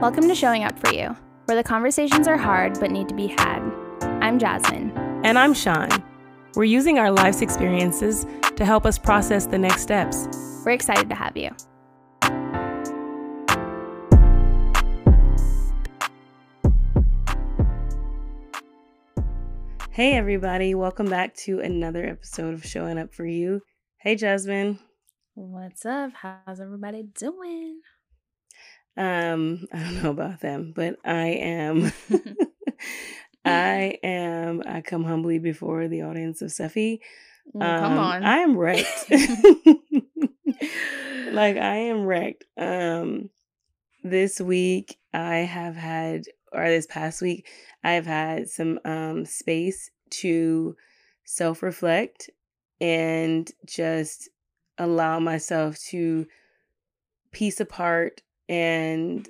Welcome to Showing Up For You, where the conversations are hard but need to be had. I'm Jasmine. And I'm Sean. We're using our life's experiences to help us process the next steps. We're excited to have you. Hey, everybody. Welcome back to another episode of Showing Up For You. Hey, Jasmine. What's up? How's everybody doing? Um, I don't know about them, but I am I am I come humbly before the audience of Seffi. Well, come Um, on. I am wrecked. like I am wrecked. Um this week I have had or this past week I've had some um space to self-reflect and just allow myself to piece apart and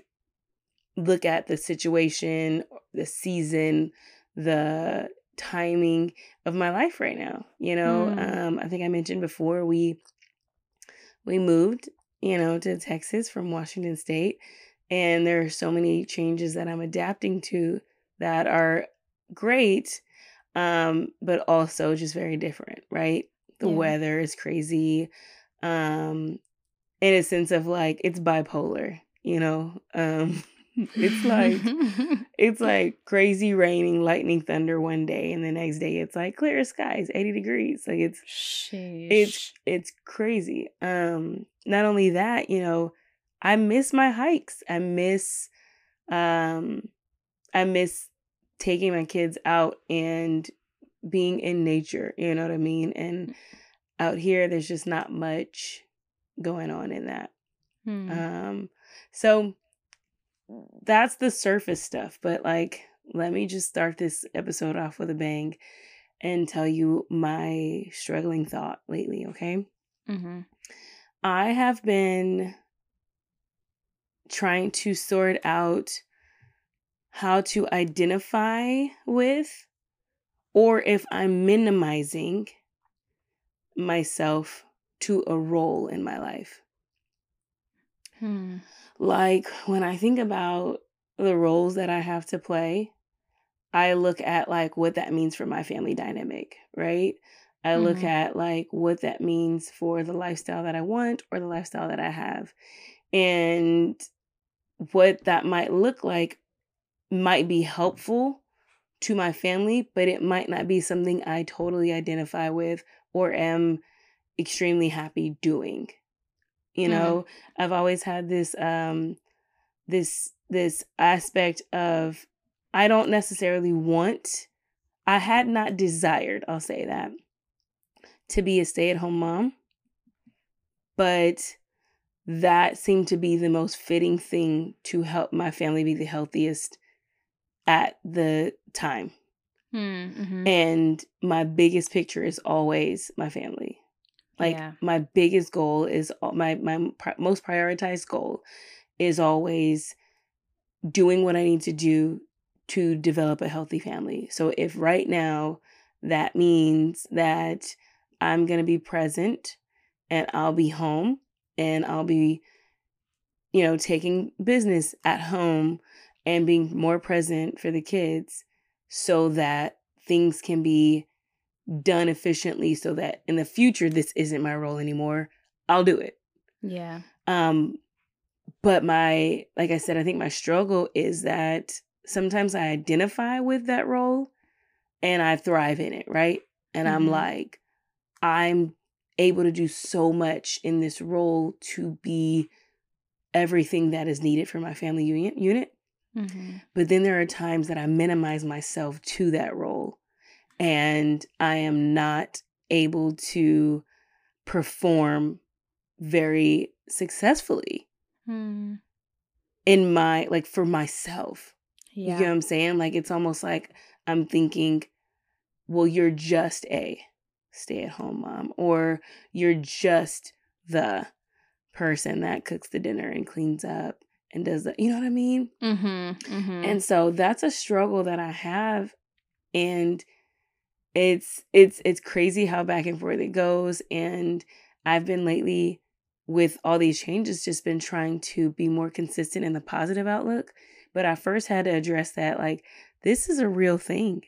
look at the situation, the season, the timing of my life right now. You know, Mm. um, I think I mentioned before we we moved, you know, to Texas from Washington State, and there are so many changes that I'm adapting to that are great, um, but also just very different, right? The Yeah. weather is crazy. Um, in a sense of like it's bipolar, you know. Um it's like it's like crazy raining, lightning, thunder one day, and the next day it's like clear skies, 80 degrees. Like it's Sheesh. it's it's crazy. Um not only that, you know, I miss my hikes. I miss um I miss taking my kids out and being in nature, you know what I mean? And out here there's just not much going on in that. Hmm. Um, so that's the surface stuff. But like, let me just start this episode off with a bang and tell you my struggling thought lately, okay? Mhm. I have been trying to sort out how to identify with or if I'm minimizing myself to a role in my life. Hmm. Like when I think about the roles that I have to play, I look at like what that means for my family dynamic, right? I look Mhm. at like what that means for the lifestyle that I want or the lifestyle that I have. And what that might look like might be helpful to my family, but it might not be something I totally identify with or am extremely happy doing. You Mhm. know, I've always had this um this this aspect of I don't necessarily want I had not desired, I'll say that, to be a stay-at-home mom. But that seemed to be the most fitting thing to help my family be the healthiest at the time. Hmm. Mhm. And my biggest picture is always my family. Like Yeah. my biggest goal is my my pri- most prioritized goal is always doing what I need to do to develop a healthy family. So if right now that means that I'm going to be present and I'll be home and I'll be you know taking business at home and being more present for the kids so that things can be done efficiently so that in the future this isn't my role anymore i'll do it Yeah. um but my like i said i think my struggle is that sometimes i identify with that role and i thrive in it right and i'm Mhm. like i'm able to do so much in this role to be everything that is needed for my family unit unit Mhm. but then there are times that I minimize myself to that role and I am not able to perform very successfully Hmm. in my like for myself. Yeah. You know what I'm saying? Like it's almost like I'm thinking, well, you're just a stay at home mom, or you're just the person that cooks the dinner and cleans up and does the, you know what I mean? Mhm. Mhm. And so that's a struggle that I have and it's it's it's crazy how back and forth it goes and I've been lately with all these changes just been trying to be more consistent in the positive outlook but i first had to address that like this is a real thing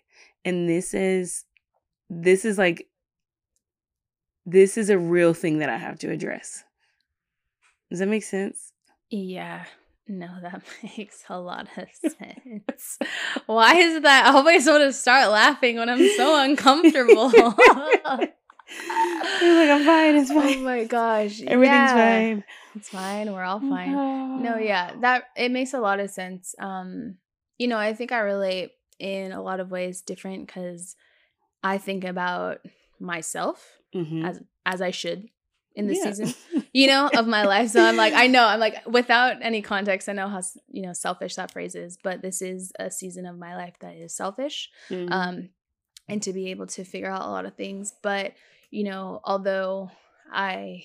and this is this is like this is a real thing that i have to address does that make sense Yeah. No, that makes a lot of sense. Why is that? I always want to start laughing when I'm so uncomfortable. You're like i'm fine it's fine. oh my gosh. everything's yeah. fine It's fine. We're all fine. No, yeah, that it makes a lot of sense. Um, you know, I think I relate in a lot of ways different because I think about myself Mhm. as as I should in this Yeah. season, you know, of my life. So I'm like, I know, I'm like, without any context, I know how you know selfish that phrase is, but this is a season of my life that is selfish, Mhm. um, and to be able to figure out a lot of things. But you know, although I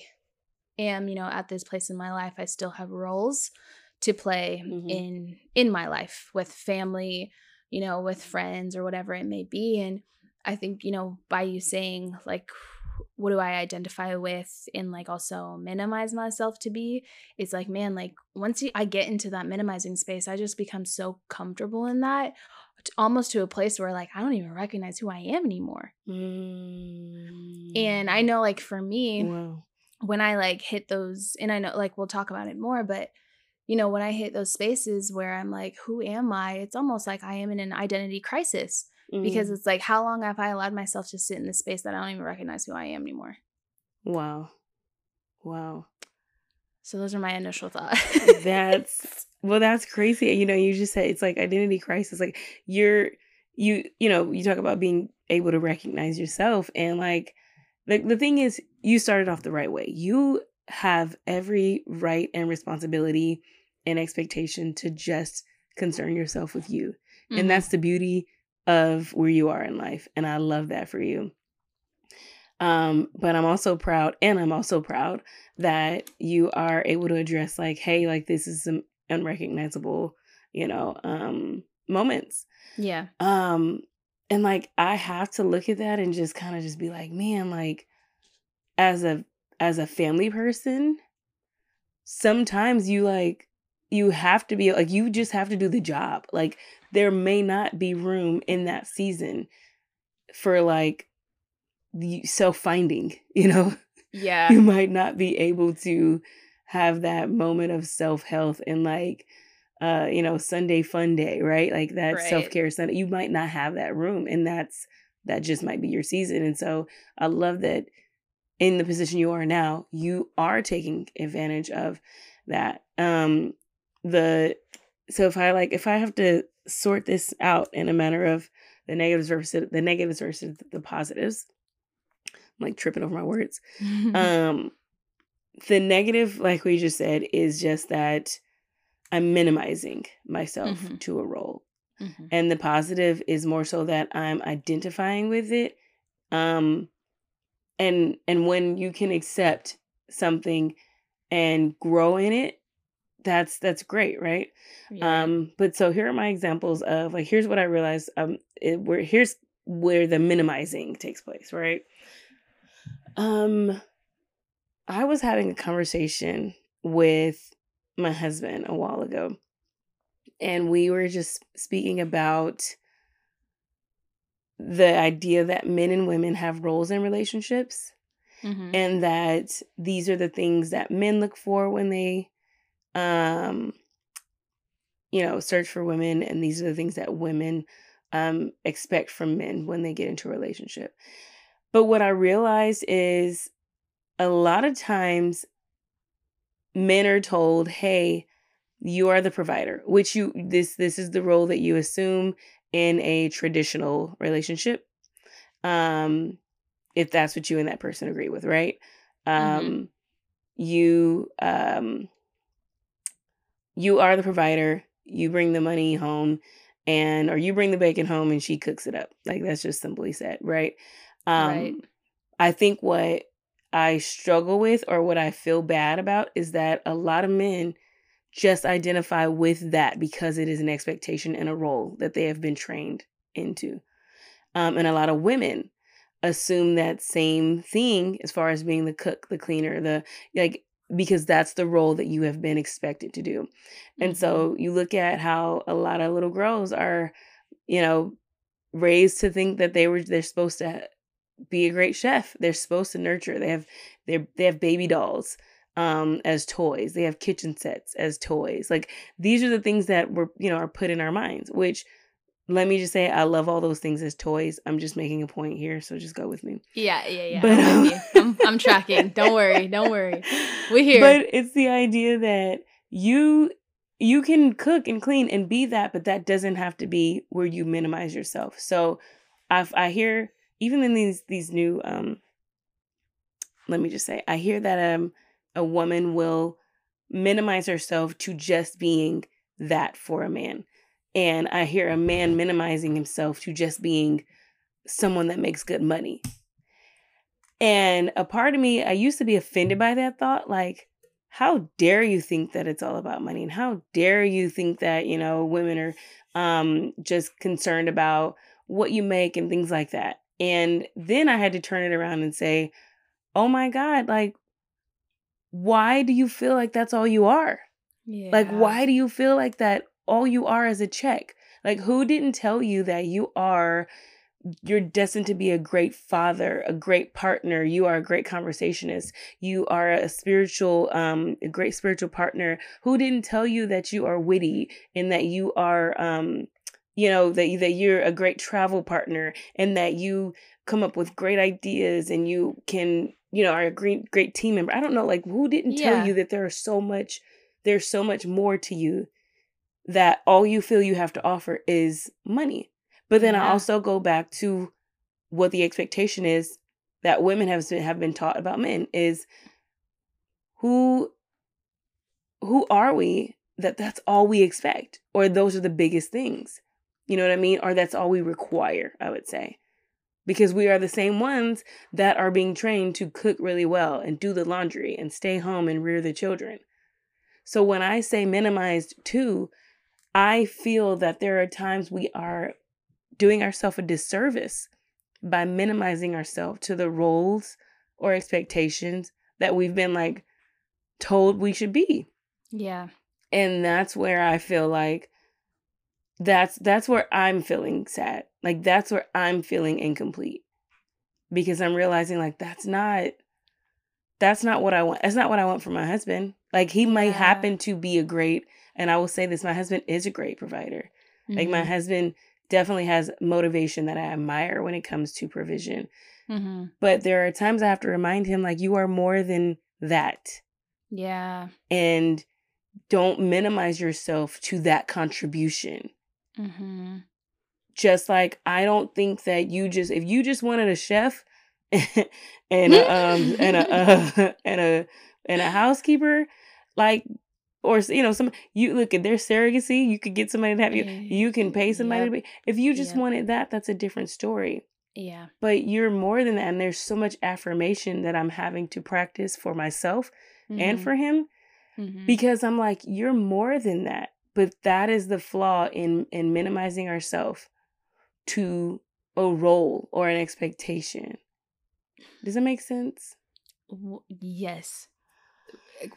am, you know, at this place in my life, I still have roles to play Mhm. in in my life with family, you know, with friends or whatever it may be. And I think, you know, by you saying like what do I identify with and like also minimize myself to be, it's like, man, like once you, I get into that minimizing space, I just become so comfortable in that almost to a place where like I don't even recognize who I am anymore. And I mm. know like for me, wow when I like hit those, and I know like we'll talk about it more, but you know, when I hit those spaces where I'm like, who am I? It's almost like I am in an identity crisis because Mhm. it's like, how long have I allowed myself to sit in this space that I don't even recognize who I am anymore? wow wow So those are my initial thoughts. That's well, that's crazy. You know, you just said it's like identity crisis. Like you're you you know, you talk about being able to recognize yourself and like the the thing is you started off the right way. You have every right and responsibility and expectation to just concern yourself with you. Mhm. And that's the beauty of where you are in life. And I love that for you. Um, but I'm also proud, and I'm also proud that you are able to address like, hey, like this is some unrecognizable, you know, um moments. yeah. Um, and like I have to look at that and just kind of just be like, man, like as a as a family person, sometimes you like you have to be like you just have to do the job. Like there may not be room in that season for like self-finding, you know? Yeah. you might not be able to have that moment of self-health and like uh you know sunday fun day right like that Right. self-care sunday you might not have that room and that's that just might be your season and so i love that in the position you are now you are taking advantage of that um the so if i like if i have to sort this out in a manner of the negatives versus the negatives versus the positives i'm like tripping over my words um the negative like we just said is just that i'm minimizing myself Mhm. to a role Mhm. and the positive is more so that i'm identifying with it um and and when you can accept something and grow in it that's that's great right Yeah. um but so here are my examples of like here's what i realized um it, where here's where the minimizing takes place right um i was having a conversation with my husband a while ago and we were just speaking about the idea that men and women have roles in relationships Mhm. and that these are the things that men look for when they um you know search for women and these are the things that women um expect from men when they get into a relationship but what i realized is a lot of times men are told hey you are the provider which you this this is the role that you assume in a traditional relationship um if that's what you and that person agree with right um Mhm. you um you are the provider you bring the money home and or you bring the bacon home and she cooks it up. Like that's just simply said right? Um Right. i think what i struggle with or what i feel bad about is that a lot of men just identify with that because it is an expectation and a role that they have been trained into. Um and a lot of women assume that same thing as far as being the cook the cleaner the like because that's the role that you have been expected to do. And Mhm. so you look at how a lot of little girls are, you know, raised to think that they were they're supposed to be a great chef. They're supposed to nurture. They have they they have baby dolls um as toys. They have kitchen sets as toys. Like these are the things that were, you know, are put in our minds, which let me just say I love all those things as toys. I'm just making a point here, so just go with me. Yeah, yeah, yeah. But, I'm, um. I'm, I'm tracking. Don't worry. Don't worry. We're here. But it's the idea that you you can cook and clean and be that, but that doesn't have to be where you minimize yourself. So I I hear even in these these new um let me just say I hear that um a woman will minimize herself to just being that for a man. And I hear a man minimizing himself to just being someone that makes good money. And a part of me, I used to be offended by that thought. Like, how dare you think that it's all about money? And how dare you think that, you know, women are um, just concerned about what you make and things like that. And then I had to turn it around and say, oh my God, like, why do you feel like that's all you are? yeah. Like, why do you feel like that all you are is a check? Like, who didn't tell you that you are, you're destined to be a great father, a great partner? You are a great conversationist. You are a spiritual, um, a great spiritual partner. Who didn't tell you that you are witty and that you are, um, you know, that, you- that you're a great travel partner and that you come up with great ideas and you can, you know, are a great, great team member. I don't know, like, who didn't tell you that there is so much there's so much more to you that all you feel you have to offer is money. But then I also go back to what the expectation is that women have been, have been taught about men is who who are we that that's all we expect or those are the biggest things. You know what I mean? Or that's all we require, I would say. Because we are the same ones that are being trained to cook really well and do the laundry and stay home and rear the children. So when I say minimized too, I feel that there are times we are doing ourselves a disservice by minimizing ourselves to the roles or expectations that we've been like told we should be. yeah. And that's where I feel like that's that's where I'm feeling sad. Like that's where I'm feeling incomplete. Because I'm realizing like that's not that's not what I want. That's not what I want for my husband. Like he might Yeah. happen to be a great and I will say this, my husband is a great provider. Like my Mhm. husband definitely has motivation that I admire when it comes to provision. Mhm. But there are times I have to remind him like you are more than that. Yeah. And don't minimize yourself to that contribution. hmm Just like I don't think that you just if you just wanted a chef and a, um and a uh, and a and a housekeeper, like or you know some you look at their surrogacy, you could get somebody to have you. You can pay somebody to be. If you just Yep. wanted that, that's a different story. Yeah. But you're more than that, and there's so much affirmation that I'm having to practice for myself and Mhm. for him Mhm. because I'm like, you're more than that. But that is the flaw in in minimizing ourselves to a role or an expectation. Does it make sense? W- yes.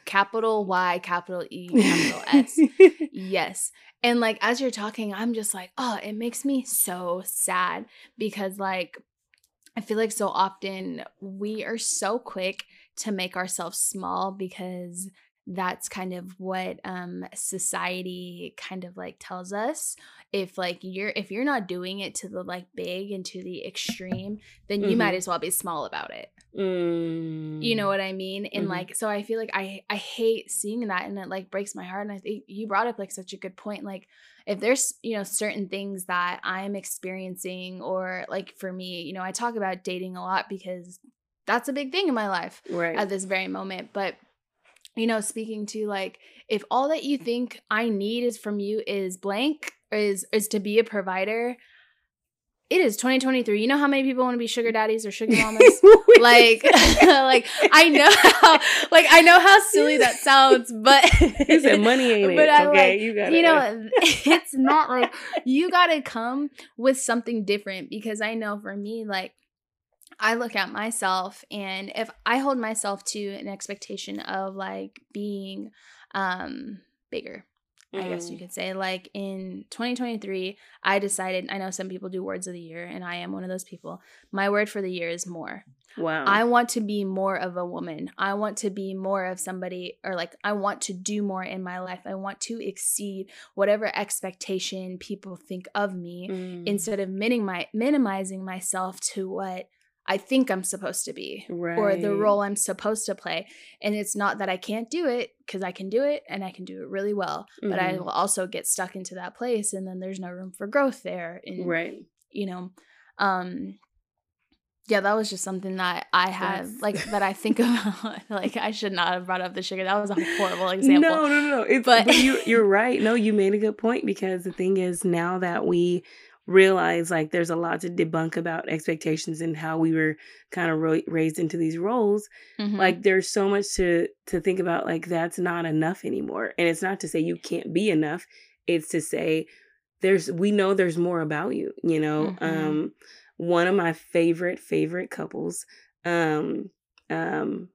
Capital Y, capital E, capital S. Yes. And like as you're talking, I'm just like, oh, it makes me so sad because like I feel like so often we are so quick to make ourselves small because that's kind of what um society kind of like tells us if like you're if you're not doing it to the like big and to the extreme then you might Mhm. as well be small about it Mm. you know what i mean and Mhm. like so i feel like i i hate seeing that and it like breaks my heart and i think you brought up like such a good point like if there's you know certain things that i'm experiencing or like for me you know i talk about dating a lot because that's a big thing in my life right. at this very moment but you know speaking to like if all that you think i need is from you is blank is is to be a provider it is 2023 you know how many people want to be sugar daddies or sugar mamas like like i know how like i know how silly that sounds but you said money ain't it. but I okay, like- you got you know it's not like you gotta come with something different because i know for me like I look at myself and if I hold myself to an expectation of like being um bigger. I guess you mm. could say like in 2023, I decided I know some people do words of the year and I am one of those people. My word for the year is more. Wow. I want to be more of a woman. I want to be more of somebody, or like, I want to do more in my life. I want to exceed whatever expectation people think of me mm. instead of minimizing myself to what I think I'm supposed to be right. or the role I'm supposed to play. And it's not that I can't do it because I can do it and I can do it really well, mm-hmm. but I mm-hmm. will also get stuck into that place and then there's no room for growth there. And, right. You know, um, yeah, that was just something that I have yes. like that I think about. like I should not have brought up the sugar. That was a horrible example. No, no, no. It's, but, but you, you're right. No, you made a good point because the thing is now that we realize like there's a lot to debunk about expectations and how we were kind of ro- raised into these roles mm-hmm. like there's so much to to think about like that's not enough anymore and it's not to say you can't be enough it's to say there's we know there's more about you you know mm-hmm. um one of my favorite favorite couples um um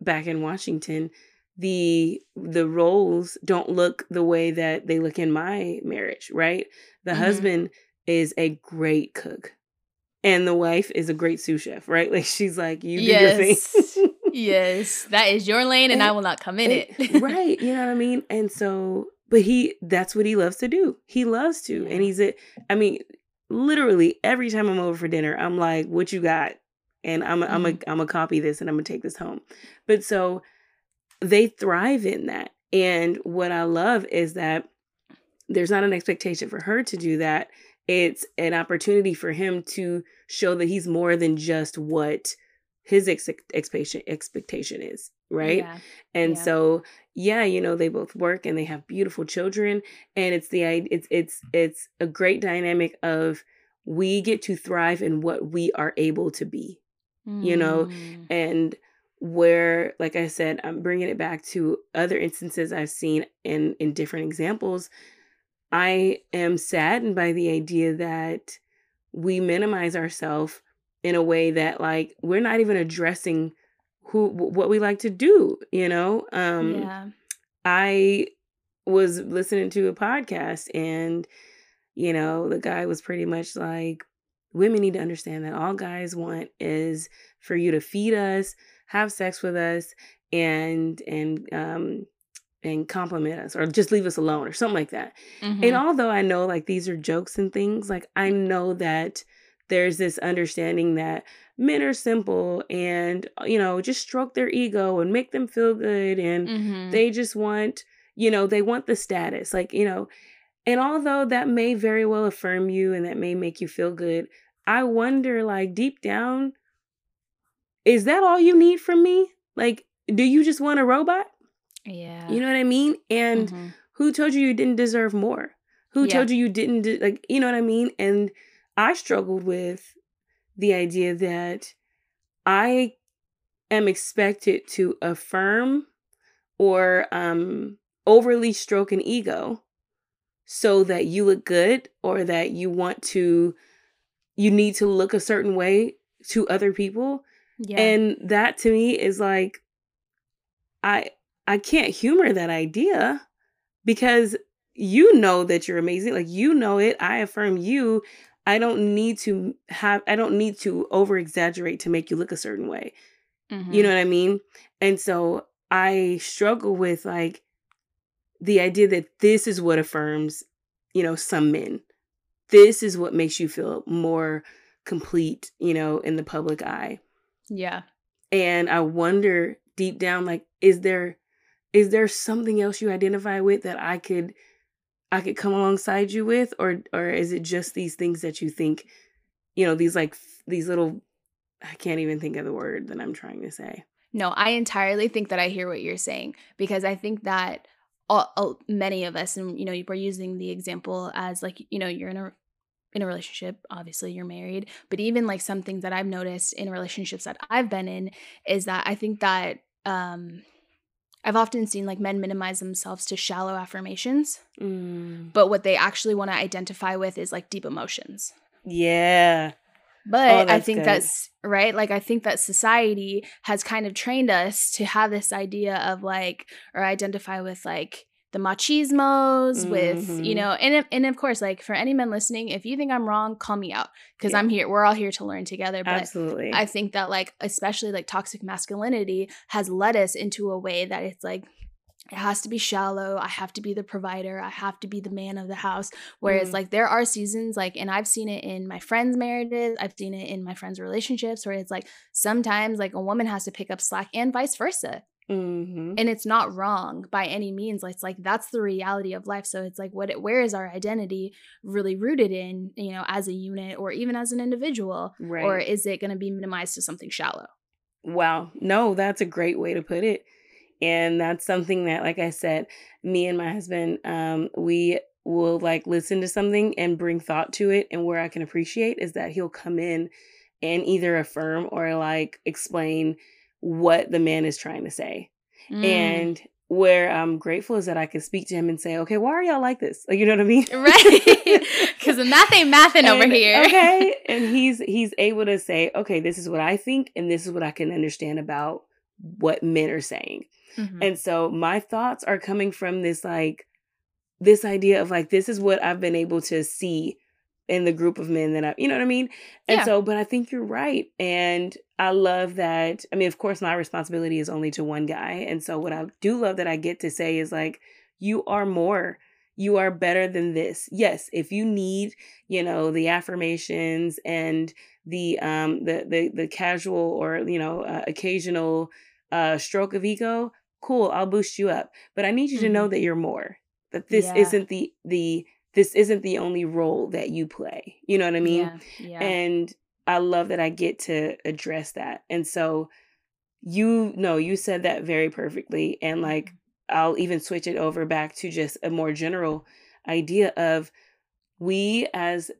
back in Washington the the roles don't look the way that they look in my marriage right the mm-hmm. husband is a great cook. And the wife is a great sous chef, right? Like she's like, you do yes. your thing. yes. That is your lane and, and I will not come in and, it. right. You know what I mean? And so but he that's what he loves to do. He loves to. Yeah. And he's a I mean, literally every time I'm over for dinner, I'm like, what you got? And I'm a, mm-hmm. I'm a I'm a copy this and I'm gonna take this home. But so they thrive in that. And what I love is that there's not an expectation for her to do that it's an opportunity for him to show that he's more than just what his ex- expectation expectation is right yeah. and yeah. so yeah you know they both work and they have beautiful children and it's the it's it's it's a great dynamic of we get to thrive in what we are able to be mm. you know mm. and where like i said i'm bringing it back to other instances i've seen in in different examples I am saddened by the idea that we minimize ourselves in a way that like we're not even addressing who what we like to do, you know? Um yeah. I was listening to a podcast and you know, the guy was pretty much like women need to understand that all guys want is for you to feed us, have sex with us and and um and compliment us or just leave us alone or something like that. Mm-hmm. And although I know like these are jokes and things, like I know that there's this understanding that men are simple and uh, you know just stroke their ego and make them feel good and mm-hmm. they just want you know they want the status like you know and although that may very well affirm you and that may make you feel good i wonder like deep down is that all you need from me like do you just want a robot yeah. You know what I mean? And mm-hmm. who told you you didn't deserve more? Who yeah. told you you didn't de- like you know what I mean? And I struggled with the idea that I am expected to affirm or um overly stroke an ego so that you look good or that you want to you need to look a certain way to other people. Yeah. And that to me is like I I can't humor that idea because you know that you're amazing. Like you know it. I affirm you. I don't need to have I don't need to over exaggerate to make you look a certain way. Mm-hmm. You know what I mean? And so I struggle with like the idea that this is what affirms, you know, some men. This is what makes you feel more complete, you know, in the public eye. Yeah. And I wonder deep down like is there is there something else you identify with that I could I could come alongside you with or or is it just these things that you think you know these like these little I can't even think of the word that I'm trying to say. No, I entirely think that I hear what you're saying because I think that all, all, many of us and you know we're using the example as like you know you're in a in a relationship obviously you're married but even like some things that i've noticed in relationships that i've been in is that i think that um I've often seen like men minimize themselves to shallow affirmations, mm. but what they actually want to identify with is like deep emotions. Yeah. But oh, I think good. that's right. Like, I think that society has kind of trained us to have this idea of like, or identify with like, the machismos mm-hmm. with you mm-hmm. know and and of course like for any men listening if you think i'm wrong call me out because yeah. i'm here we're all here to learn together but absolutely i think that like especially like toxic masculinity has led us into a way that it's like it has to be shallow i have to be the provider i have to be the man of the house whereas mm. like there are seasons like and i've seen it in my friends marriages i've seen it in my friends relationships where it's like sometimes like a woman has to pick up slack and vice versa Mm-hmm. And it's not wrong by any means. It's like that's the reality of life. So it's like what where is our identity really rooted in, you know, as a unit or even as an individual? Right. Or is it going to be minimized to something shallow? Wow. No, that's a great way to put it. And that's something that, like I said, me and my husband, um, we will like listen to something and bring thought to it. And where I can appreciate is that he'll come in and either affirm or like explain what the man is trying to say. Mm. And where I'm grateful is that I can speak to him and say, okay, why are y'all like this? Like, you know what I mean? Right. Because the math ain't mathing and, over here. okay. And he's he's able to say, okay, this is what I think, and this is what I can understand about what men are saying. Mm-hmm. And so my thoughts are coming from this like this idea of like this is what I've been able to see in the group of men that I, you know what I mean? And yeah. so, but I think you're right. And I love that. I mean, of course, my responsibility is only to one guy. And so, what I do love that I get to say is like, you are more. You are better than this. Yes, if you need, you know, the affirmations and the um the the the casual or you know uh, occasional uh stroke of ego, cool, I'll boost you up. But I need you mm-hmm. to know mm-hmm. that you're more. That this yeah. isn't the the this isn't the only role that you play. You know what I mean? Yeah, yeah. And I love that I get to address that. And so you know, you said that very perfectly. And like, mm-hmm. I'll even switch it over back to just a more general idea of we as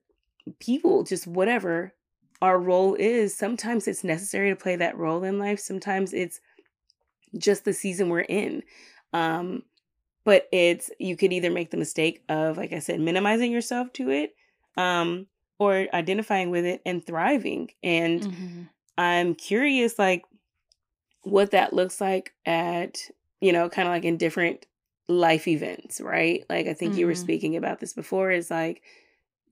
people, just whatever our role is, sometimes it's necessary to play that role in life. Sometimes it's just the season we're in. Um, but it's you could either make the mistake of like i said minimizing yourself to it um or identifying with it and thriving and mm-hmm. i'm curious like what that looks like at you know kind of like in different life events right like i think mm-hmm. you were mm-hmm. speaking about this before is like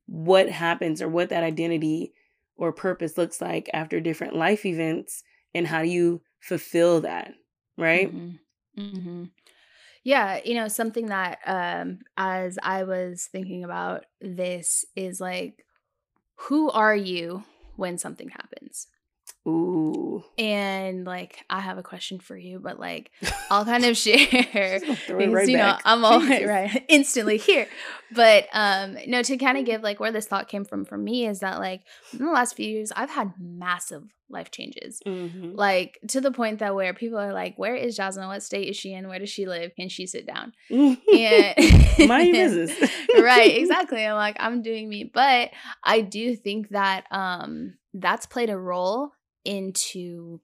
what happens or what that identity or purpose looks like after different life events and how do you fulfill that right mm-hmm. Mm-hmm. Yeah, you know, something that um as I was thinking about this is like who are you when something happens? Ooh. And like I have a question for you, but like I'll kind of share because right you know I'm all right instantly here. But um no to kind of give like where this thought came from for me is that like in the last few years I've had massive life changes. Mm-hmm. Like to the point that where people are like, Where is Jasmine? What state is she in? Where does she live? Can she sit down? and my business. right, exactly. I'm like, I'm doing me. But I do think that um that's played a role into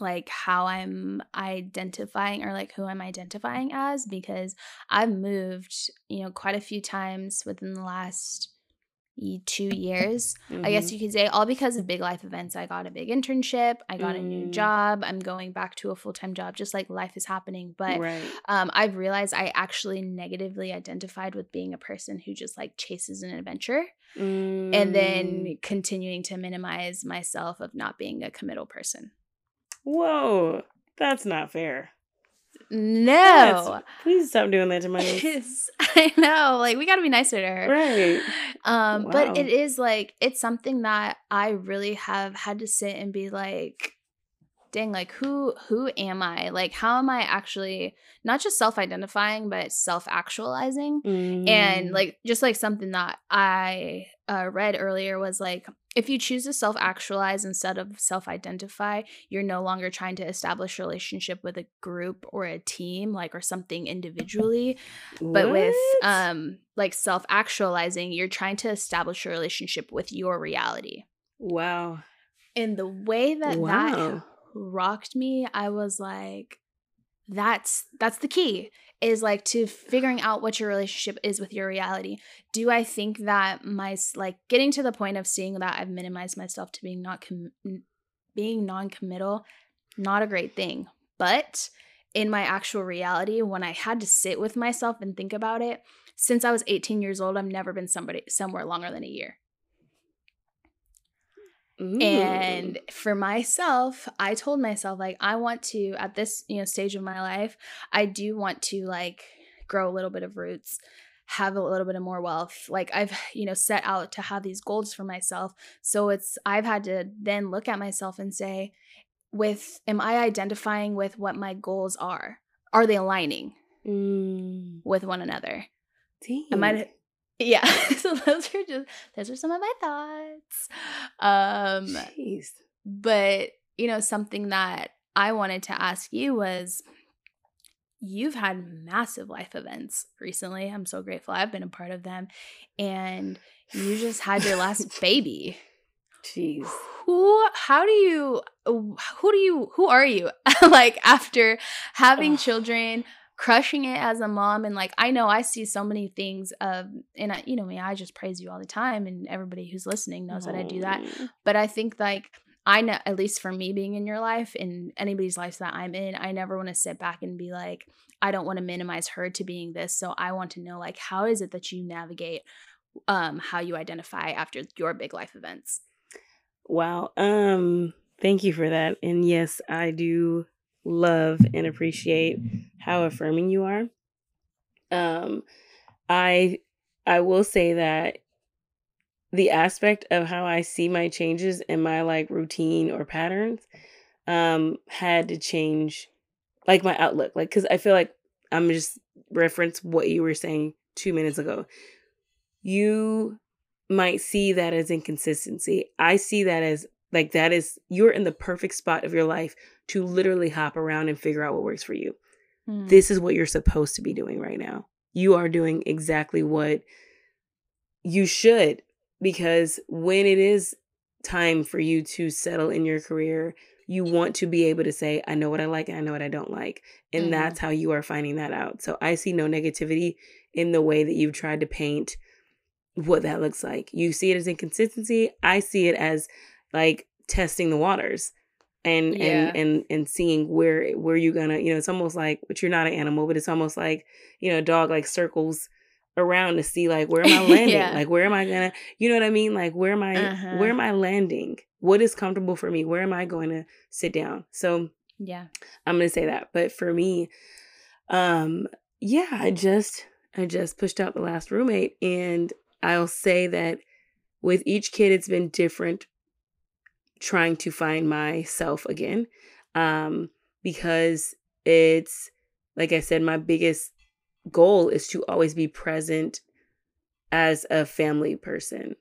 like how I'm identifying or like who I'm identifying as because I've moved, you know, quite a few times within the last two years. Mm-hmm. I guess mm-hmm. you could say all because of big life events. I got a big internship, I got mm. a new mm. job, I'm going back to a full time job, just like life is happening. But right. um, I've realized I actually negatively identified with being a person who just like chases an adventure mm. and then mm. continuing to minimize myself of not being a committal person. Whoa, that's not fair. No. Yes. Please stop doing that to my niece. I know. Like we got to be nicer to her. Right. Um wow. but it is like it's something that I really have had to sit and be like dang like who who am I? Like how am I actually not just self-identifying but self-actualizing? Mm. And like just like something that I uh, read earlier was like if you choose to self actualize instead of self identify, you're no longer trying to establish a relationship with a group or a team, like, or something individually. What? But with um, like self actualizing, you're trying to establish a relationship with your reality. Wow. And the way that wow. that rocked me, I was like, that's that's the key is like to figuring out what your relationship is with your reality. Do I think that my like getting to the point of seeing that I've minimized myself to being not com- being non-committal not a great thing. But in my actual reality when I had to sit with myself and think about it, since I was 18 years old, I've never been somebody somewhere longer than a year. Ooh. And for myself, I told myself like I want to at this, you know, stage of my life, I do want to like grow a little bit of roots, have a little bit of more wealth. Like I've, you know, set out to have these goals for myself. So it's I've had to then look at myself and say, with am I identifying with what my goals are? Are they aligning mm. with one another? Dang. Am I yeah, so those are just those are some of my thoughts. Um Jeez. but you know, something that I wanted to ask you was you've had massive life events recently. I'm so grateful I've been a part of them. And you just had your last baby. Jeez. Who how do you who do you who are you like after having children crushing it as a mom and like i know i see so many things of and I, you know me i just praise you all the time and everybody who's listening knows that i do that. But i think like i know at least for me being in your life and anybody's life that i'm in i never want to sit back and be like i don't want to minimize her to being this so i want to know like how is it that you navigate um how you identify after your big life events? Wow um thank you for that and yes i do love and appreciate how affirming you are. Um I I will say that the aspect of how I see my changes in my like routine or patterns um had to change like my outlook like cuz I feel like I'm just reference what you were saying 2 minutes ago. You might see that as inconsistency. I see that as like that is you're in the perfect spot of your life to literally hop around and figure out what works for you. Mm. This is what you're supposed to be doing right now. You are doing exactly what you should because when it is time for you to settle in your career, you want to be able to say, I know what I like and I know what I don't like. And mm-hmm. that's how you are finding that out. So I see no negativity in the way that you've tried to paint what that looks like. You see it as inconsistency. I see it as like testing the waters and yeah. and and and seeing where where you're gonna you know it's almost like but you're not an animal but it's almost like you know a dog like circles around to see like where am i landing yeah. like where am i gonna you know what i mean like where am i uh-huh. where am i landing what is comfortable for me where am i going to sit down so yeah i'm gonna say that but for me um yeah i just i just pushed out the last roommate and i'll say that with each kid it's been different trying to find myself again um, because it's like I said, my biggest goal is to always be present as a family person.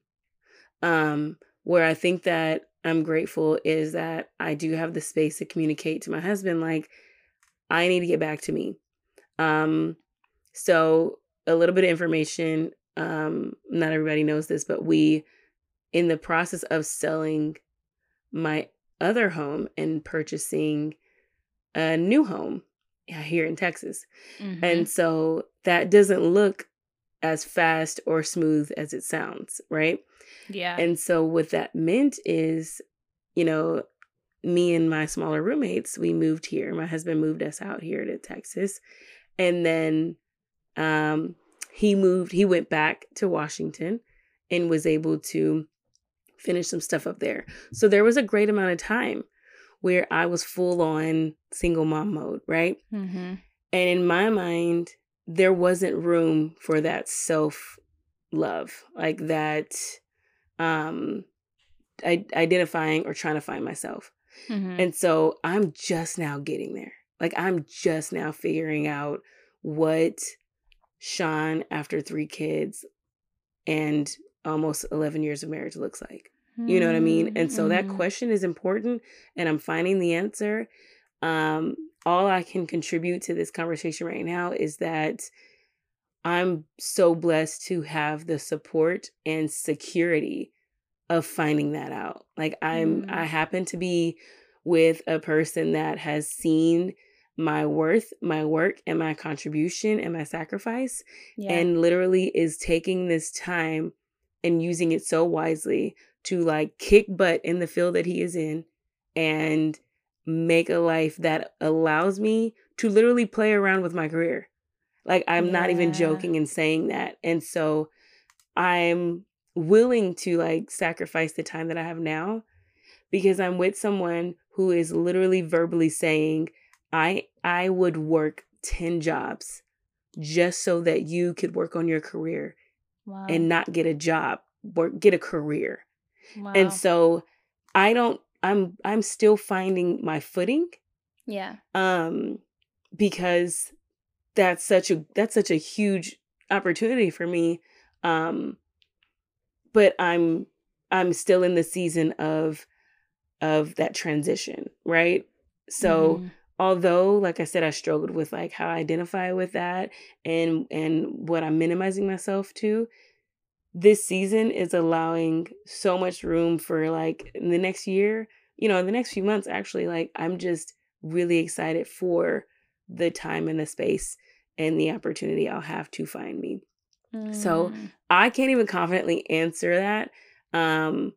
Um, where I think that I'm grateful is that I do have the space to communicate to my husband, like, I need to get back to me. Um, so a little bit of information. Um, not everybody knows this, but we, in the process of selling my other home and purchasing a new home here in Texas. Mm-hmm. And so that doesn't look as fast or smooth as it sounds, right? Yeah. And so what that meant is, you know, me and my smaller roommates, we moved here. My husband moved us out here to Texas. And then um he moved, he went back to Washington and was able to finish some stuff up there. So there was a great amount of time where I was full on single mom mode, right? Mm-hmm. And in my mind, there wasn't room for that self love, like that um I- identifying or trying to find myself. Mm-hmm. And so I'm just now getting there. Like I'm just now figuring out what Sean after three kids and almost 11 years of marriage looks like. You know what I mean? And so that mm-hmm. question is important and I'm finding the answer. Um all I can contribute to this conversation right now is that I'm so blessed to have the support and security of finding that out. Like I'm mm. I happen to be with a person that has seen my worth, my work, and my contribution and my sacrifice. Yeah. And literally is taking this time and using it so wisely to like kick butt in the field that he is in and make a life that allows me to literally play around with my career. Like I'm not even joking in saying that. And so I'm willing to like sacrifice the time that I have now because I'm with someone who is literally verbally saying, I I would work 10 jobs just so that you could work on your career wow. and not get a job, work get a career. wow. And so I don't I'm I'm still finding my footing yeah. um because that's such a that's such a huge opportunity for me um but i'm i'm still in the season of of that transition right so Mhm. Although like i said i struggled with like how i identify with that and and what i'm minimizing myself to this season is allowing so much room for like in the next year you know in the next few months actually like i'm just really excited for the time and the space and the opportunity i'll have to find me So, Mm. i can't even confidently answer that um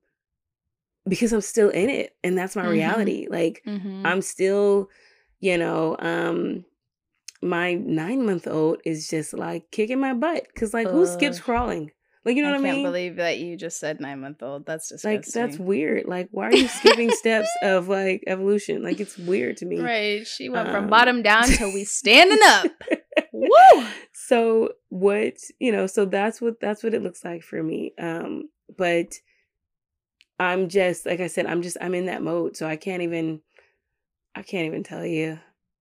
because i'm still in it and that's my Mhm. reality like Mhm. I'm still, you know, um my nine month old is just like kicking my butt because like who skips crawling? Like you know I what I can't mean? believe that you just said nine month old. That's just like that's weird. Like why are you skipping steps of like evolution? Like it's weird to me. Right. She went from Um, bottom down till we standing up. Woo! So what you know? So that's what that's what it looks like for me. Um, but I'm just like I said, I'm just I'm in that mode, so I can't even I can't even tell you.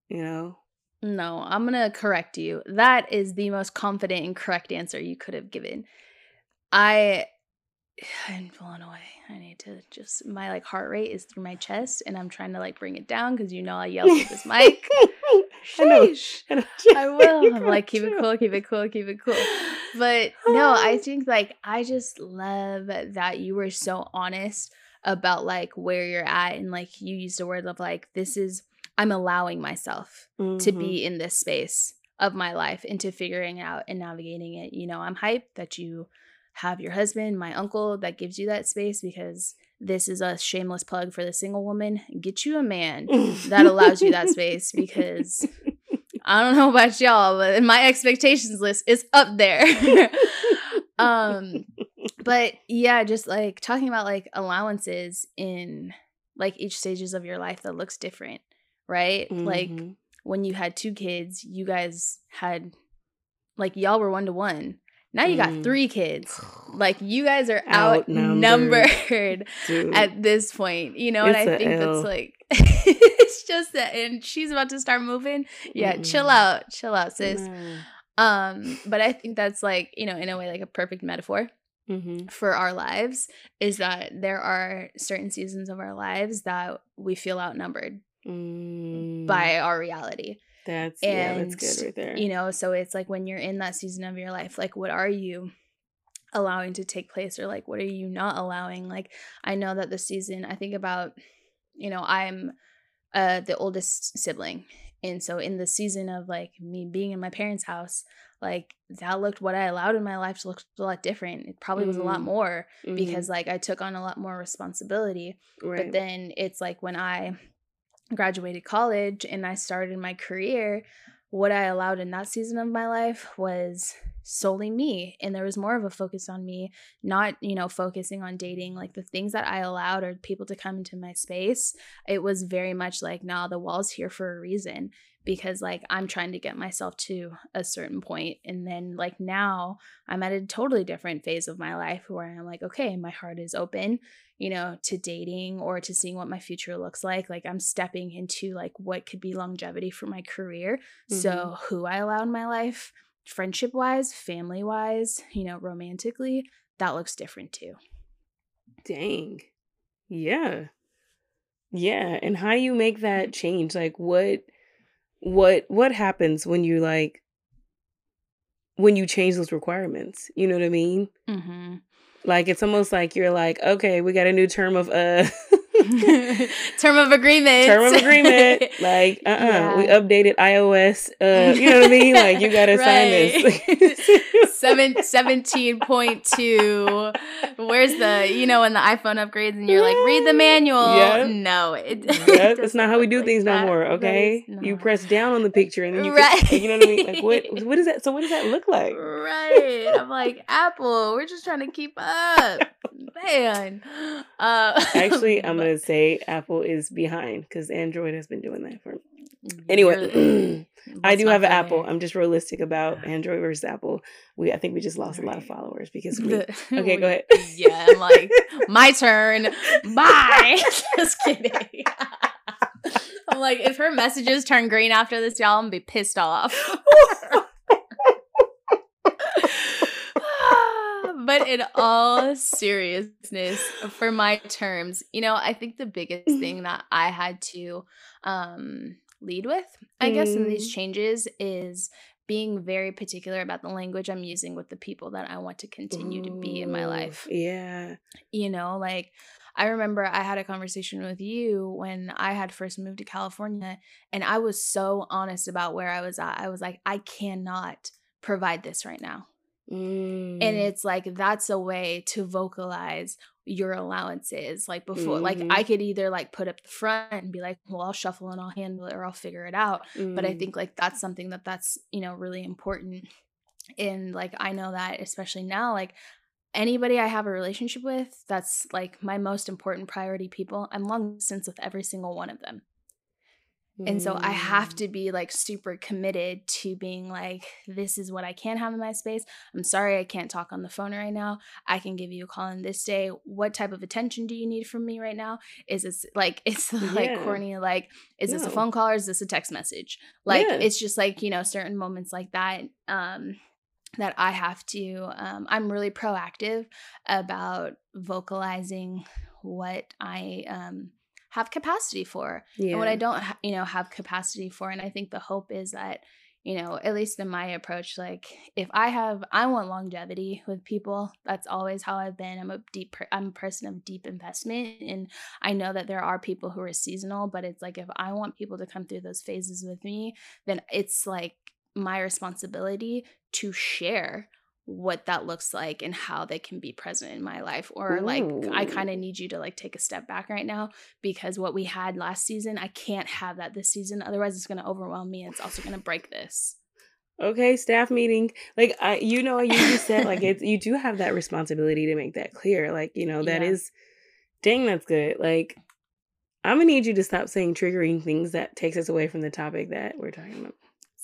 You know. No, I'm gonna correct you. That is the most confident and correct answer you could have given. I I'm blown away. I need to just my like heart rate is through my chest and I'm trying to like bring it down because you know I yell at this mic. I know. I, know. I will. I'm like, keep it cool, keep it cool, keep it cool. But no, I think like I just love that you were so honest about like where you're at and like you used a word of like this is I'm allowing myself to Mhm. be in this space of my life into figuring out and navigating it. You know, I'm hyped that you have your husband, my uncle, that gives you that space because this is a shameless plug for the single woman. Get you a man that allows you that space because I don't know about y'all, but my expectations list is up there. um but yeah, just like talking about like allowances in like each stages of your life that looks different, right? Like Mhm. when you had two kids, you guys had like y'all were one to one. Now you got Mm. three kids. Like you guys are Outnumbered. outnumbered at this point, you know, and I think L. that's like it's just that and she's about to start moving. Yeah, chill Mm-mm. out, chill out, sis. Nah. Um, but I think that's like, you know, in a way like a perfect metaphor Mhm. for our lives is that there are certain seasons of our lives that we feel outnumbered Mm. by our reality. That's yeah, that's good right there. You know, so it's like when you're in that season of your life, like what are you allowing to take place or like what are you not allowing? Like I know that the season I think about, you know, I'm uh the oldest sibling. And so in the season of like me being in my parents' house, like that looked what I allowed in my life to look a lot different. It probably was a lot Mm. more Mhm. because like I took on a lot more responsibility. right. But then it's like when I graduated college and I started my career, what I allowed in that season of my life was solely me. And there was more of a focus on me, not, you know, focusing on dating. Like the things that I allowed or people to come into my space, it was very much like, nah, the wall's here for a reason because like I'm trying to get myself to a certain point and then like now I'm at a totally different phase of my life where I'm like okay my heart is open you know to dating or to seeing what my future looks like like I'm stepping into like what could be longevity for my career so mm-hmm. who I allow in my life friendship wise family wise you know romantically that looks different too Dang. Yeah. Yeah. And how you make that mm-hmm. change? Like what what what happens when you like when you change those requirements? You know what I mean? mm-hmm. Like it's almost like you're like, okay, we got a new term of uh term of agreement. Term of agreement. Like, uh uh We updated iOS. Uh, you know what I mean? Like, you got to sign this. Seven, 17.2. Where's the, you know, when the iPhone upgrades and you're like, read the manual. Yeah. No, it, yeah, that's not how we do things no more, okay? You press down on the picture and then you, right. You know what I mean? Like, what, what is that? So, what does that look like? Right. I'm like, Apple, we're just trying to keep up. Man. Uh, Actually, I'm going to say Apple is behind because Android has been doing that for mm-hmm. Anyway, I do have an Apple. I'm just realistic about Android versus Apple. We I think we just lost right. a lot of followers because we. okay, go ahead. yeah, I'm like my turn. Bye. just kidding. I'm like, if her messages turn green after this, y'all, I'm gonna be pissed off. But in all seriousness, for my terms, you know, I think the biggest thing that I had to um lead with, I mm. guess, in these mm. changes is being very particular about the language I'm using with the people that I want to continue Ooh, to be in my life. Yeah. You know, like I remember I had a conversation with you when I had first moved to California, and I was so honest about where I was at. I was like, I cannot provide this right now. Mm. And it's like that's a way to vocalize your allowances like before mm-hmm. like i could either like put up the front and be like well i'll shuffle and i'll handle it or i'll figure it out mm. but i mm. think like that's something that that's you know really important and like i know that especially now like anybody i have a relationship with that's like my most important priority people i'm long distance with every single one of them and so I have mm. to be like super committed to being like, this is what I can have in my space. I'm sorry I can't talk on the phone right now. I can give you a call on this day. What type of attention do you need from me right now? Is this like, it's like yeah. corny, like, is no. this a phone call or is this a text message? Like, yeah. it's just like, you know, certain moments like that. Um, that I have to, um, I'm really proactive about vocalizing what I, um, have capacity for yeah. and what I don't, you know, have capacity for. And I think the hope is that, you know, at least in my approach, like if I have, I want longevity with people. That's always how I've been. I'm a deep, I'm a person of deep investment, and I know that there are people who are seasonal. But it's like if I want people to come through those phases with me, then it's like my responsibility to share what that looks like and how they can be present in my life or Ooh. like i kind of need you to like take a step back right now because what we had last season i can't have that this season otherwise it's going to overwhelm me and it's also going to break this okay staff meeting like i you know you just said like it's you do have that responsibility to make that clear like you know that yeah. is, dang that's good like i'm gonna need you to stop saying triggering things that takes us away from the topic that we're talking about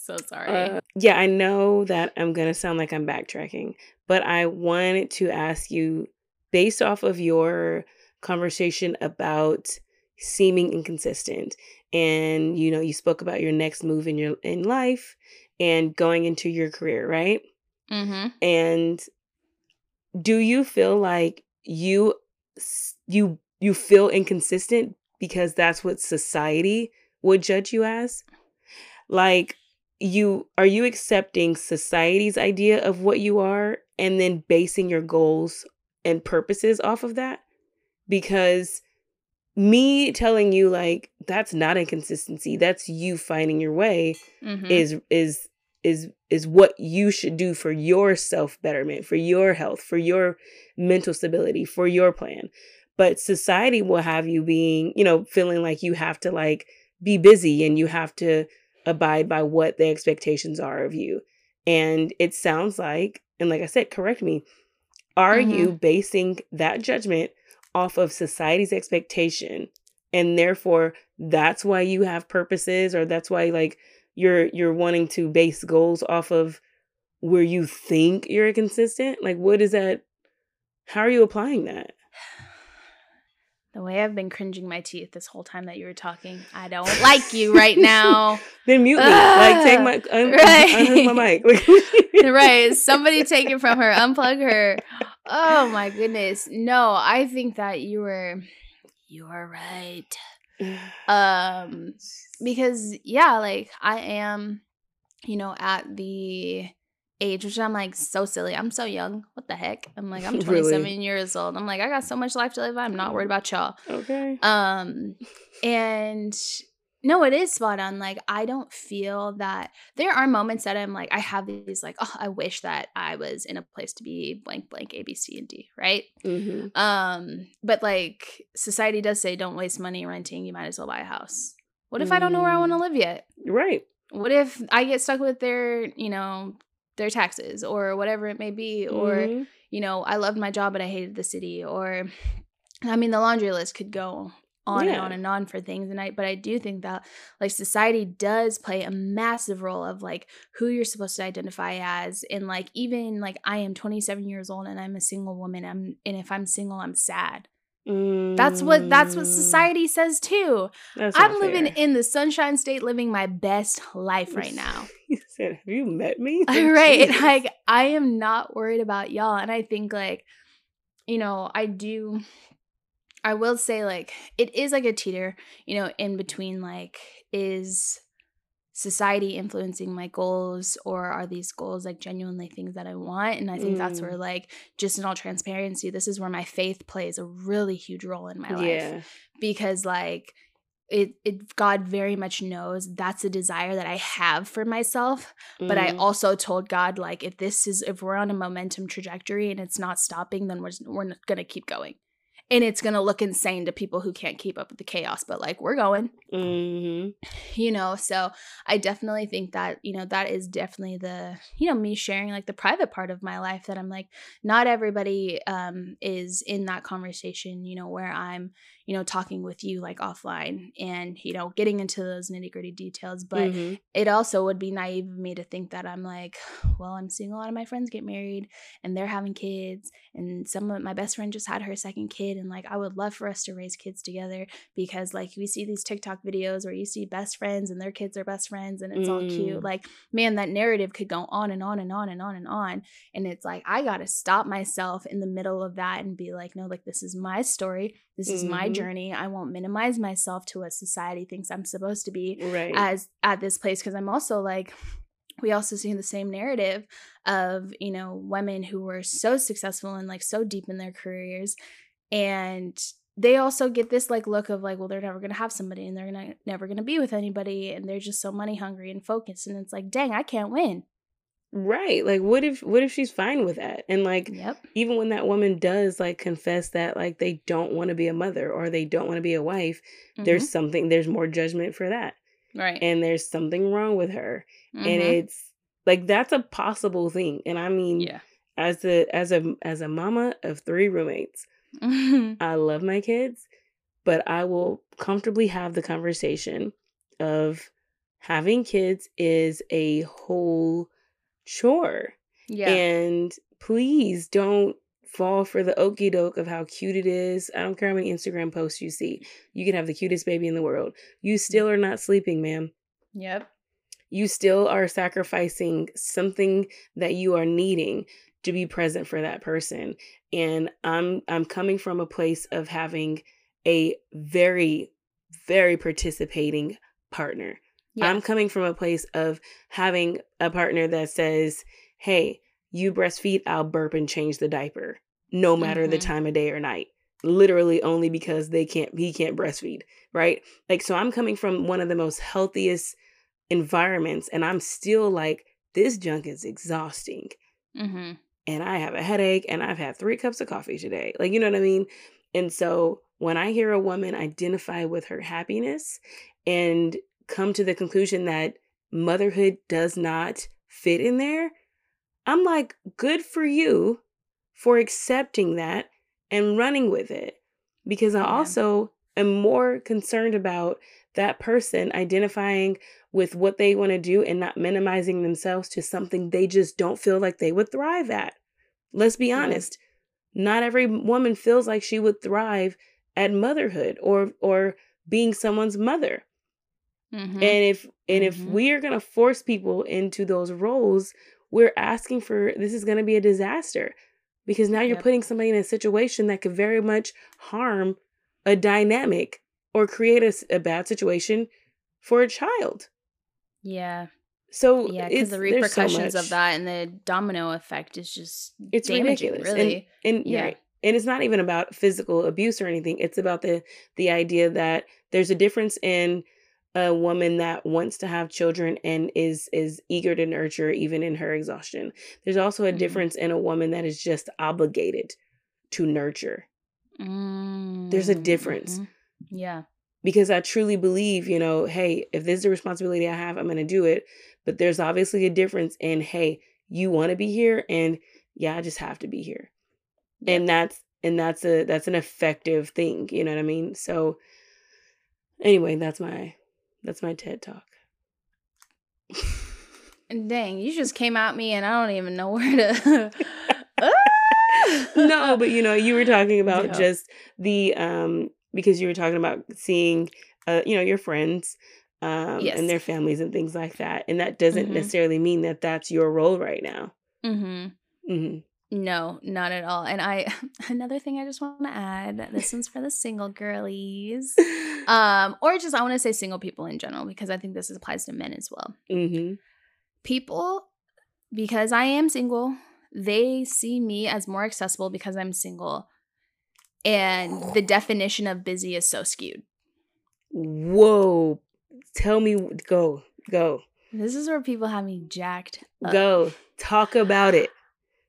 so sorry. Uh, yeah, I know that I'm going to sound like I'm backtracking, but I wanted to ask you based off of your conversation about seeming inconsistent and you know you spoke about your next move in your in life and going into your career right mm-hmm. and do you feel like you you you feel inconsistent because that's what society would judge you as like you are you accepting society's idea of what you are and then basing your goals and purposes off of that because me telling you like that's not inconsistency that's you finding your way mm-hmm. is is is is what you should do for your self betterment for your health for your mental stability for your plan but society will have you being you know feeling like you have to like be busy and you have to abide by what the expectations are of you. And it sounds like, and like I said, correct me, are mm-hmm. you basing that judgment off of society's expectation? And therefore, that's why you have purposes, or that's why like you're you're wanting to base goals off of where you think you're consistent? Like what is that? How are you applying that? The way I've been cringing my teeth this whole time that you were talking, I don't like you right now. then mute me. like take my un- right. unhook my mic. right. Somebody take it from her. Unplug her. Oh my goodness. No, I think that you were you are right. Um because yeah, like I am, you know, at the age, which I'm like so silly. I'm so young. What the heck? I'm like I'm Really? 27 years old. I'm like I got so much life to live. I'm not worried about y'all. Okay. Um, and no, it is spot on. Like, I don't feel that there are moments that I'm like, I have these, like, oh, I wish that I was in a place to be blank, blank, A, B, C, and D, right? hmm Um, but like, society does say don't waste money renting, you might as well buy a house. What if I don't know where I want to Mm. live yet? Right. What if I get stuck with their, you know, their taxes or whatever it may be? Or, Mhm. you know, I loved my job, but I hated the city. Or, I mean, the laundry list could go on and on and on for things. And I, but I do think that like society does play a massive role of like who you're supposed to identify as. And like, even like I am 27 years old and I'm a single woman. I'm, and if I'm single, I'm sad. That's what, that's what Mm. society says too. I'm living fair. in the sunshine state, living my best life right now. you said, "Have you met me?" right like i am not worried about y'all and i think like you know i do i will say like it is like a teeter you know in between like is society influencing my goals or are these goals like genuinely things that i want and i think that's Mm. where like just in all transparency this is where my faith plays a really huge role in my life yeah. because like it, it god very much knows that's a desire that i have for myself but I Mhm. also told God like if this is if we're on a momentum trajectory and it's not stopping, then we're we're gonna keep going, and it's gonna look insane to people who can't keep up with the chaos. But like we're going, Mhm. you know. So I definitely think that you know that is definitely the you know me sharing like the private part of my life that I'm like not everybody um is in that conversation, you know, where I'm you know talking with you like offline and you know getting into those nitty gritty details, but Mhm. it also would be naive of me to think that I'm like, well, I'm seeing a lot of my friends get married and they're having kids, and some of my best friend just had her second kid, and like I would love for us to raise kids together because like we see these TikTok videos where you see best friends and their kids are best friends and it's all Mm. cute. Like, man, that narrative could go on and on and on and on and on. And it's like I gotta stop myself in the middle of that and be like, no, like this is my story. This is my Mhm. journey. I won't minimize myself to what society thinks I'm supposed to be Right. as at this place because I'm also like we also see the same narrative of you know women who were so successful and like so deep in their careers and they also get this like look of like well they're never going to have somebody and they're gonna, never going to be with anybody and they're just so money hungry and focused and it's like dang I can't win right. Like, what if what if she's fine with that? And like, yep even when that woman does like confess that like they don't want to be a mother or they don't want to be a wife, there's something. There's more judgment for that, right and there's something wrong with her, and Mhm. it's like that's a possible thing. And I mean, yeah as a as a as a mama of three roommates, I love my kids, but I will comfortably have the conversation of having kids is a whole chore. yeah And please don't fall for the okey doke of how cute it is. I don't care how many Instagram posts you see. You can have the cutest baby in the world. You mm. still are not sleeping, ma'am. yep You still are sacrificing something that you are needing to be present for that person. And I'm I'm coming from a place of having a very very participating partner. Yeah I'm coming from a place of having a partner that says, "Hey, you breastfeed, I'll burp and change the diaper, no matter the Mhm. time of day or night." Literally only because they can't he can't breastfeed, right? Like so I'm coming from one of the most healthiest environments and I'm still like this junk is exhausting mm-hmm. and I have a headache and I've had 3 cups of coffee today. Like you know what I mean? And so when I hear a woman identify with her happiness and come to the conclusion that motherhood does not fit in there, I'm like, good for you for accepting that and running with it. Because I Yeah. also am more concerned about that person identifying with what they want to do and not minimizing themselves to something they just don't feel like they would thrive at. Let's be Yeah. honest. Not every woman feels like she would thrive at motherhood or or being someone's mother. Mm-hmm. And if and if Mhm. we are going to force people into those roles, we're asking for this is going to be a disaster because now you're Yep. putting somebody in a situation that could very much harm a dynamic or create a, a bad situation for a child. yeah So Yeah, it's because the there's so repercussions of that and the domino effect is just it's damaging, ridiculous and really. and Yeah. right and it's not even about physical abuse or anything it's about the the idea that there's a difference in a woman that wants to have children and is is eager to nurture even in her exhaustion there's also a Mhm. difference in a woman that is just obligated to nurture There's a Mm, difference. mhm. Yeah. because i truly believe you know hey if this is a responsibility i have i'm going to do it but there's obviously a difference in hey you want to be here and yeah i just have to be here and that's and that's a that's an effective thing you know what i mean so anyway that's my that's my ted talk Dang, you just came at me and I don't even know where to. no but you know you were talking about Yeah. just the um because you were talking about seeing uh you know your friends um Yes. and their families and things like that and that doesn't Mhm. necessarily mean that that's your role right now hmm hmm No, not at all. And I, another thing I just want to add this one's for the single girlies. Um, or just I want to say single people in general because I think this applies to men as well. hmm People, because I am single, they see me as more accessible because I'm single. And the definition of busy is so skewed. whoa tell me go go This is where people have me jacked up. go talk about it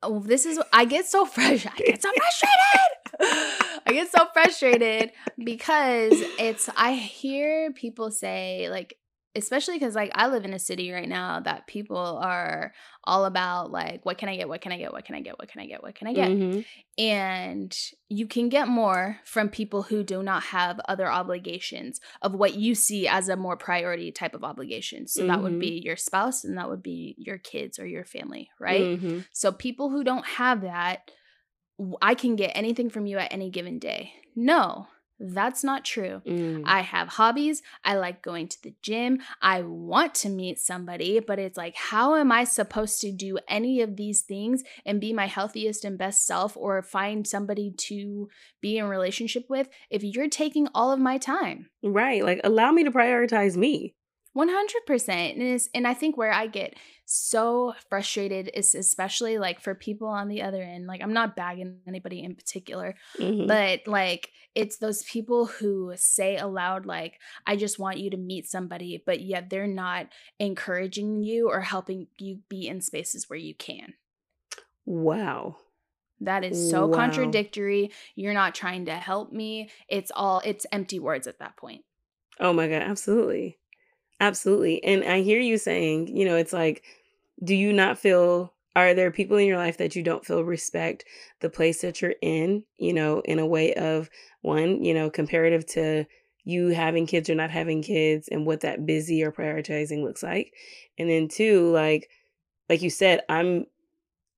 Oh, this is I get so fresh. I get so frustrated. I get so frustrated because it's I hear people say like especially because like I live in a city right now that people are all about like what can I get, what can I get, what can I get, what can I get, what can I get, Mhm. and you can get more from people who do not have other obligations of what you see as a more priority type of obligation. So that Mhm. would be your spouse and that would be your kids or your family, right? Mhm. So people who don't have that, I can get anything from you at any given day. No, that's not true. Mm. I have hobbies. I like going to the gym. I want to meet somebody, but it's like, how am I supposed to do any of these things and be my healthiest and best self or find somebody to be in relationship with if you're taking all of my time? right like allow me to prioritize me 100% and, and i think where i get so frustrated is especially like for people on the other end like i'm not bagging anybody in particular Mhm. but like it's those people who say aloud like i just want you to meet somebody but yet they're not encouraging you or helping you be in spaces where you can wow that is so Wow. contradictory you're not trying to help me it's all it's empty words at that point Oh my God, absolutely. Absolutely. And I hear you saying, you know, it's like, do you not feel, are there people in your life that you don't feel respect the place that you're in, you know, in a way of one, you know, comparative to you having kids or not having kids and what that busy or prioritizing looks like? And then two, like, like you said, I'm,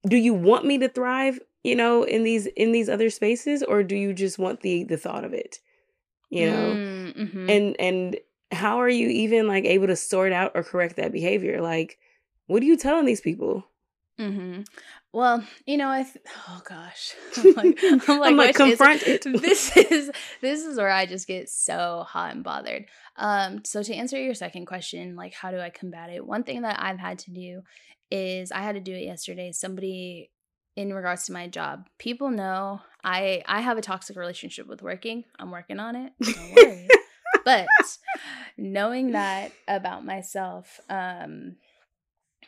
do you want me to thrive, you know, in these, in these other spaces or do you just want the, the thought of it? You know? Mm, mhm. and and how are you even like able to sort out or correct that behavior like what are you telling these people Mm-hmm. Well, you know, I th- oh gosh, I'm like, I'm like, I'm like, which is- confront it. This is this is where I just get so hot and bothered. Um, so to answer your second question, like, how do I combat it? One thing that I've had to do is I had to do it yesterday. Somebody in regards to my job, people know I I have a toxic relationship with working. I'm working on it. Don't worry. But knowing that about myself, um,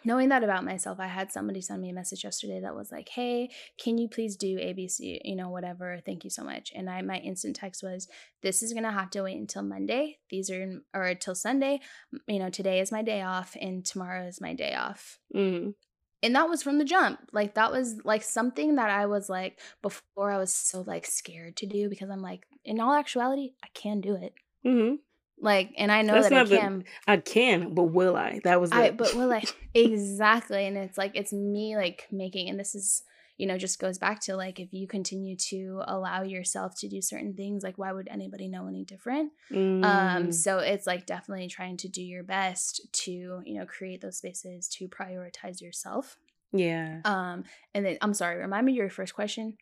knowing that about myself, I had somebody send me a message yesterday that was like, "Hey, can you please do ABC? You know, whatever. Thank you so much." And I, my instant text was, "This is gonna have to wait until Monday. These are or until Sunday. You know, today is my day off, and tomorrow is my day off." mm and that was from the jump like that was like something that i was like before i was so like scared to do because i'm like in all actuality i can do it hmm like and i know That's that i not the- can. I can but will i? That was i but will i? Exactly and it's like it's me like making and this is you know just goes back to like if you continue to allow yourself to do certain things like why would anybody know any different? Um Mm. so it's like definitely trying to do your best to you know create those spaces to prioritize yourself. Yeah. Um, and then I'm sorry, remind me your first question.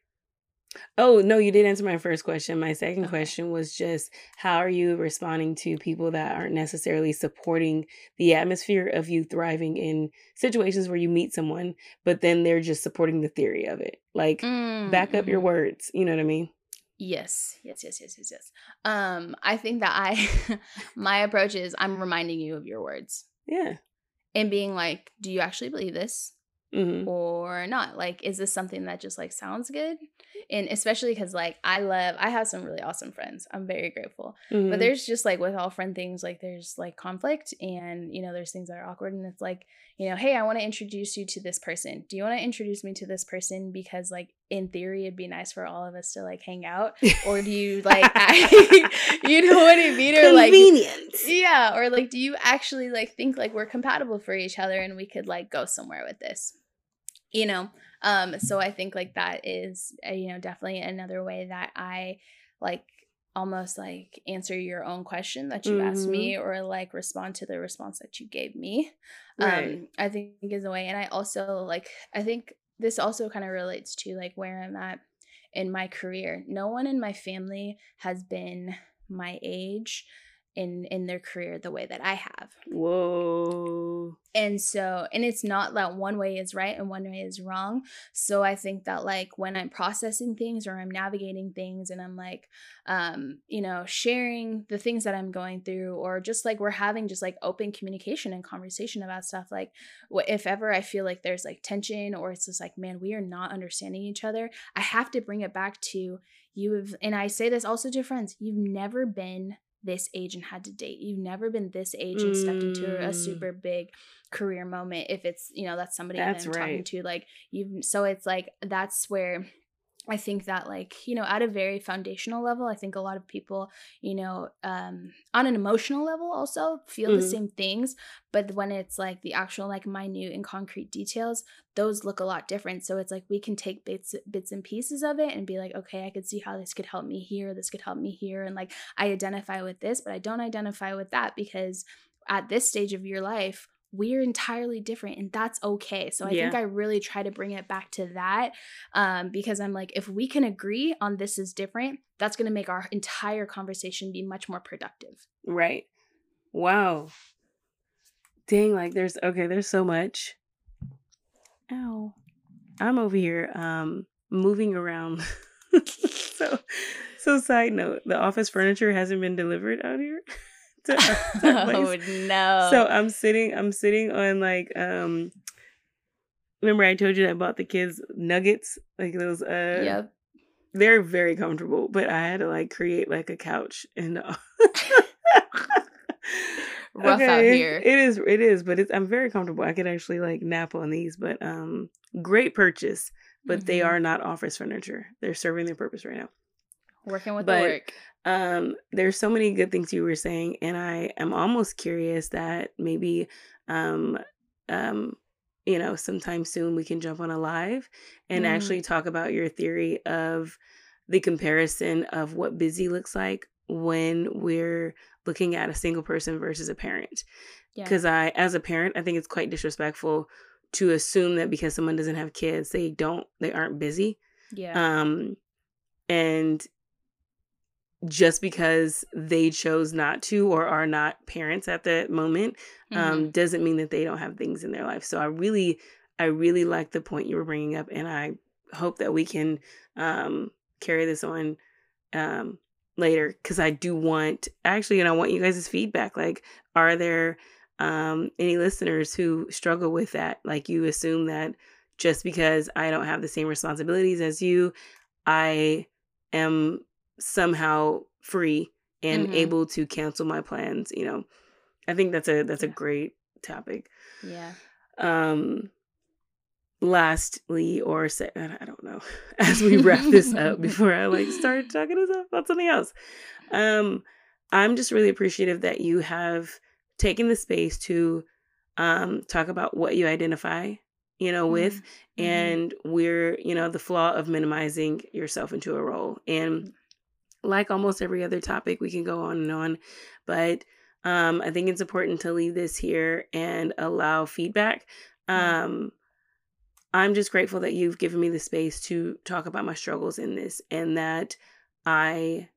Oh, no, you did answer my first question. My second Okay. question was just how are you responding to people that aren't necessarily supporting the atmosphere of you thriving in situations where you meet someone, but then they're just supporting the theory of it? Like, back up your Mm, mhm. words. You know what I mean? Yes, yes, yes, yes, yes, yes. Um, I think that I my approach is I'm reminding you of your words Yeah. and being like, do you actually believe this? Hmm or not like is this something that just like sounds good? And especially because like i love i have some really awesome friends i'm very grateful. But hmm there's just like with all friend things like there's like conflict and you know there's things that are awkward and it's like you know hey i want to introduce you to this person. Do you want to introduce me to this person? Because like in theory it'd be nice for all of us to like hang out. Or do you like I, you know what i mean? Or like Convenience. yeah or like do you actually like think like we're compatible for each other and we could like go somewhere with this you know um so i think like that is uh, you know definitely another way that i like almost like answer your own question that you asked Mhm. me or like respond to the response that you gave me Right. um i think is a way and i also like i think this also kind of relates to like where i'm at in my career no one in my family has been my age in in their career the way that i have Whoa. and so and it's not that one way is right and one way is wrong so i think that like when i'm processing things or i'm navigating things and i'm like um you know sharing the things that i'm going through or just like we're having just like open communication and conversation about stuff like if ever i feel like there's like tension or it's just like man we are not understanding each other i have to bring it back to you have and i say this also to friends you've never been this age and had to date you've never been this age and stepped into a Mm. super big career moment if it's you know that's somebody That's that i'm talking right. to like you've so it's like that's where I think that like, you know, at a very foundational level, I think a lot of people, you know, um on an emotional level also feel the Mhm. same things, but when it's like the actual like minute and concrete details, those look a lot different. So it's like we can take bits bits and pieces of it and be like, okay, I could see how this could help me here, this could help me here and like I identify with this, but I don't identify with that because at this stage of your life, we're entirely different and that's okay. So I think I really try to bring it back to that um, because I'm like, if we can agree on this is different, that's going to make our entire conversation be much more productive. Right. Wow. Dang, like there's okay, there's so much. Ow. I'm over here um moving around. so so side note, the office furniture hasn't been delivered out here to our, to our oh no! So I'm sitting I'm sitting on like um remember I told you that I bought the kids nuggets, like those uh yep. they're very comfortable, but I had to like create like a couch and Rough out here. It is it is, but it's I'm very comfortable. I could actually like nap on these, but um great purchase, but they Mhm. are not office furniture. They're serving their purpose right now. working with but- the work. Um there's so many good things you were saying and I am almost curious that maybe um um you know sometime soon we can jump on a live and Mm. actually talk about your theory of the comparison of what busy looks like when we're looking at a single person versus a parent Yeah. because i as a parent i think it's quite disrespectful to assume that because someone doesn't have kids they don't they aren't busy yeah. um and just because they chose not to or are not parents at that moment um Mhm. doesn't mean that they don't have things in their life so i really i really like the point you were bringing up and i hope that we can um carry this on um later because i do want actually and i want you guys' feedback like are there um any listeners who struggle with that like you assume that just because i don't have the same responsibilities as you i am somehow free and Mhm. able to cancel my plans you know. I think that's a that's a great topic. Yeah. um lastly or say i don't know. As we wrap this up before i like start talking about something else. Um i'm just really appreciative that you have taken the space to um talk about what you identify you know with Mhm. and we're you know the flaw of minimizing yourself into a role. And like almost every other topic we can go on and on but um i think it's important to leave this here and allow feedback um I'm just grateful that you've given me the space to talk about my struggles in this and that I,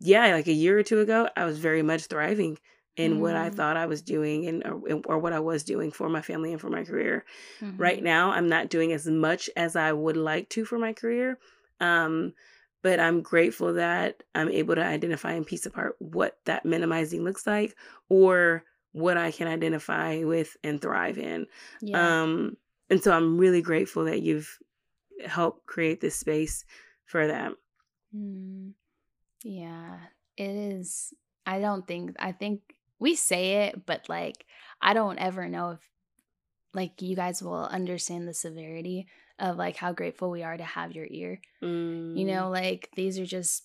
yeah, like a year or two ago, I was very much thriving in mm. what I mm. thought I was doing and or, or, what I was doing for my family and for my career. Mm-hmm. Right now, I'm not doing as much as I would like to for my career. Um, but I'm grateful that I'm able to identify and piece apart what that minimizing looks like or what I can identify with and thrive in. Yeah. Um, and so I'm really grateful that you've helped create this space for that. Mm, yeah, it is. I don't think, I think we say it, but like, I don't ever know if like you guys will understand the severity of like how grateful we are to have your ear. Mm. You know, like these are just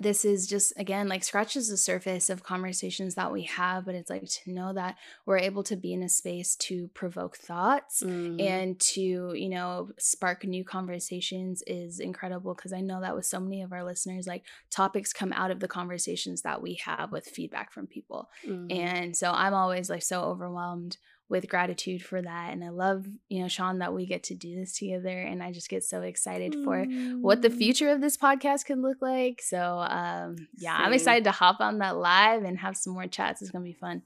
this is just again like scratches the surface of conversations that we have but it's like to know that we're able to be in a space to provoke thoughts mm. and to you know spark new conversations is incredible because i know that with so many of our listeners like topics come out of the conversations that we have with feedback from people mm. and so i'm always like so overwhelmed with gratitude for that. And I love, you know, Sean, that we get to do this together. And I just get so excited mm. for what the future of this podcast can look like. So, um, yeah, Same. I'm excited to hop on that live and have some more chats. It's going to be fun.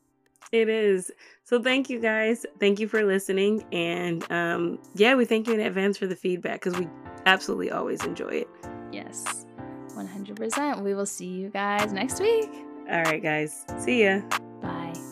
It is. So thank you guys. Thank you for listening. And um, yeah, we thank you in advance for the feedback because we absolutely always enjoy it. Yes, 100%. We will see you guys next week. All right, guys. See ya. Bye.